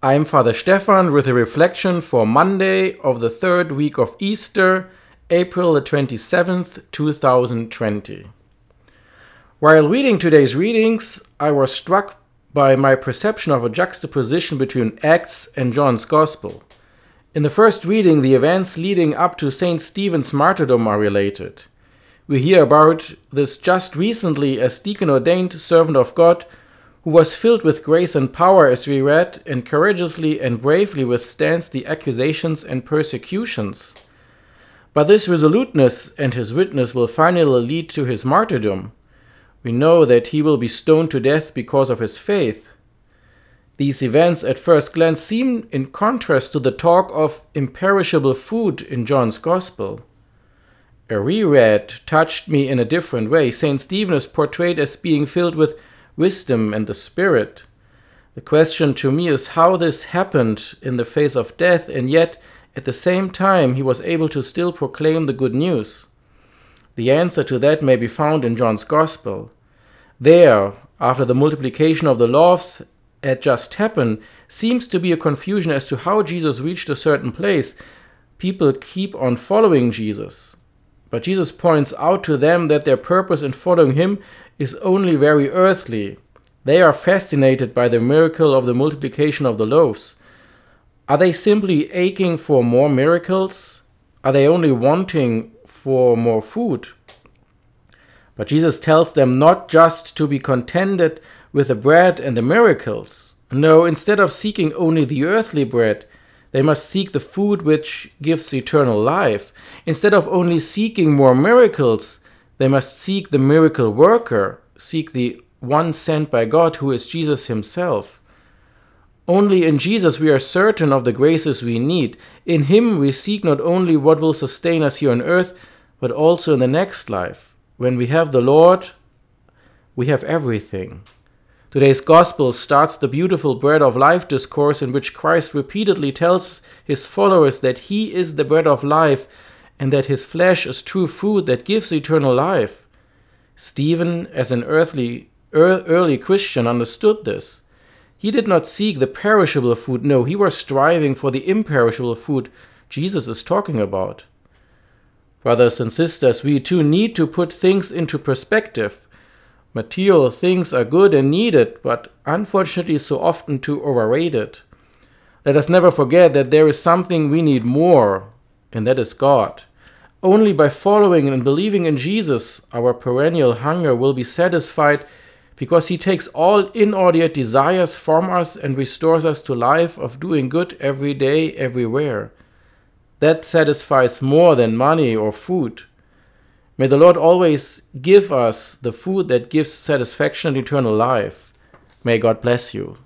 I'm Father Stefan with a reflection for Monday of the third week of Easter, April the 27th, 2020. While reading today's readings, I was struck by my perception of a juxtaposition between Acts and John's Gospel. In the first reading, the events leading up to St. Stephen's martyrdom are related. We hear about this just recently as deacon ordained servant of God who was filled with grace and power, as we read, and courageously and bravely withstands the accusations and persecutions. But this resoluteness and his witness will finally lead to his martyrdom. We know that he will be stoned to death because of his faith. These events at first glance seem in contrast to the talk of imperishable food in John's Gospel. A reread touched me in a different way. St. Stephen is portrayed as being filled with wisdom and the Spirit. The question to me is how this happened in the face of death, and yet at the same time he was able to still proclaim the good news. The answer to that may be found in John's Gospel. There, after the multiplication of the loaves had just happened, seems to be a confusion as to how Jesus reached a certain place. People keep on following Jesus. But Jesus points out to them that their purpose in following him is only very earthly. They are fascinated by the miracle of the multiplication of the loaves. Are they simply aching for more miracles? Are they only wanting for more food? But Jesus tells them not just to be contented with the bread and the miracles. No, instead of seeking only the earthly bread, they must seek the food which gives eternal life. Instead of only seeking more miracles, they must seek the miracle worker, seek the one sent by God who is Jesus himself. Only in Jesus we are certain of the graces we need. In him we seek not only what will sustain us here on earth, but also in the next life. When we have the Lord, we have everything. Today's Gospel starts the beautiful bread of life discourse in which Christ repeatedly tells his followers that he is the bread of life and that his flesh is true food that gives eternal life. Stephen, as an earthly, er, early Christian, understood this. He did not seek the perishable food, no, he was striving for the imperishable food Jesus is talking about. Brothers and sisters, we too need to put things into perspective. Material things are good and needed, but unfortunately so often too overrated. Let us never forget that there is something we need more, and that is God. Only by following and believing in Jesus, our perennial hunger will be satisfied because He takes all inordinate desires from us and restores us to life of doing good every day, everywhere. That satisfies more than money or food. May the Lord always give us the food that gives satisfaction and eternal life. May God bless you.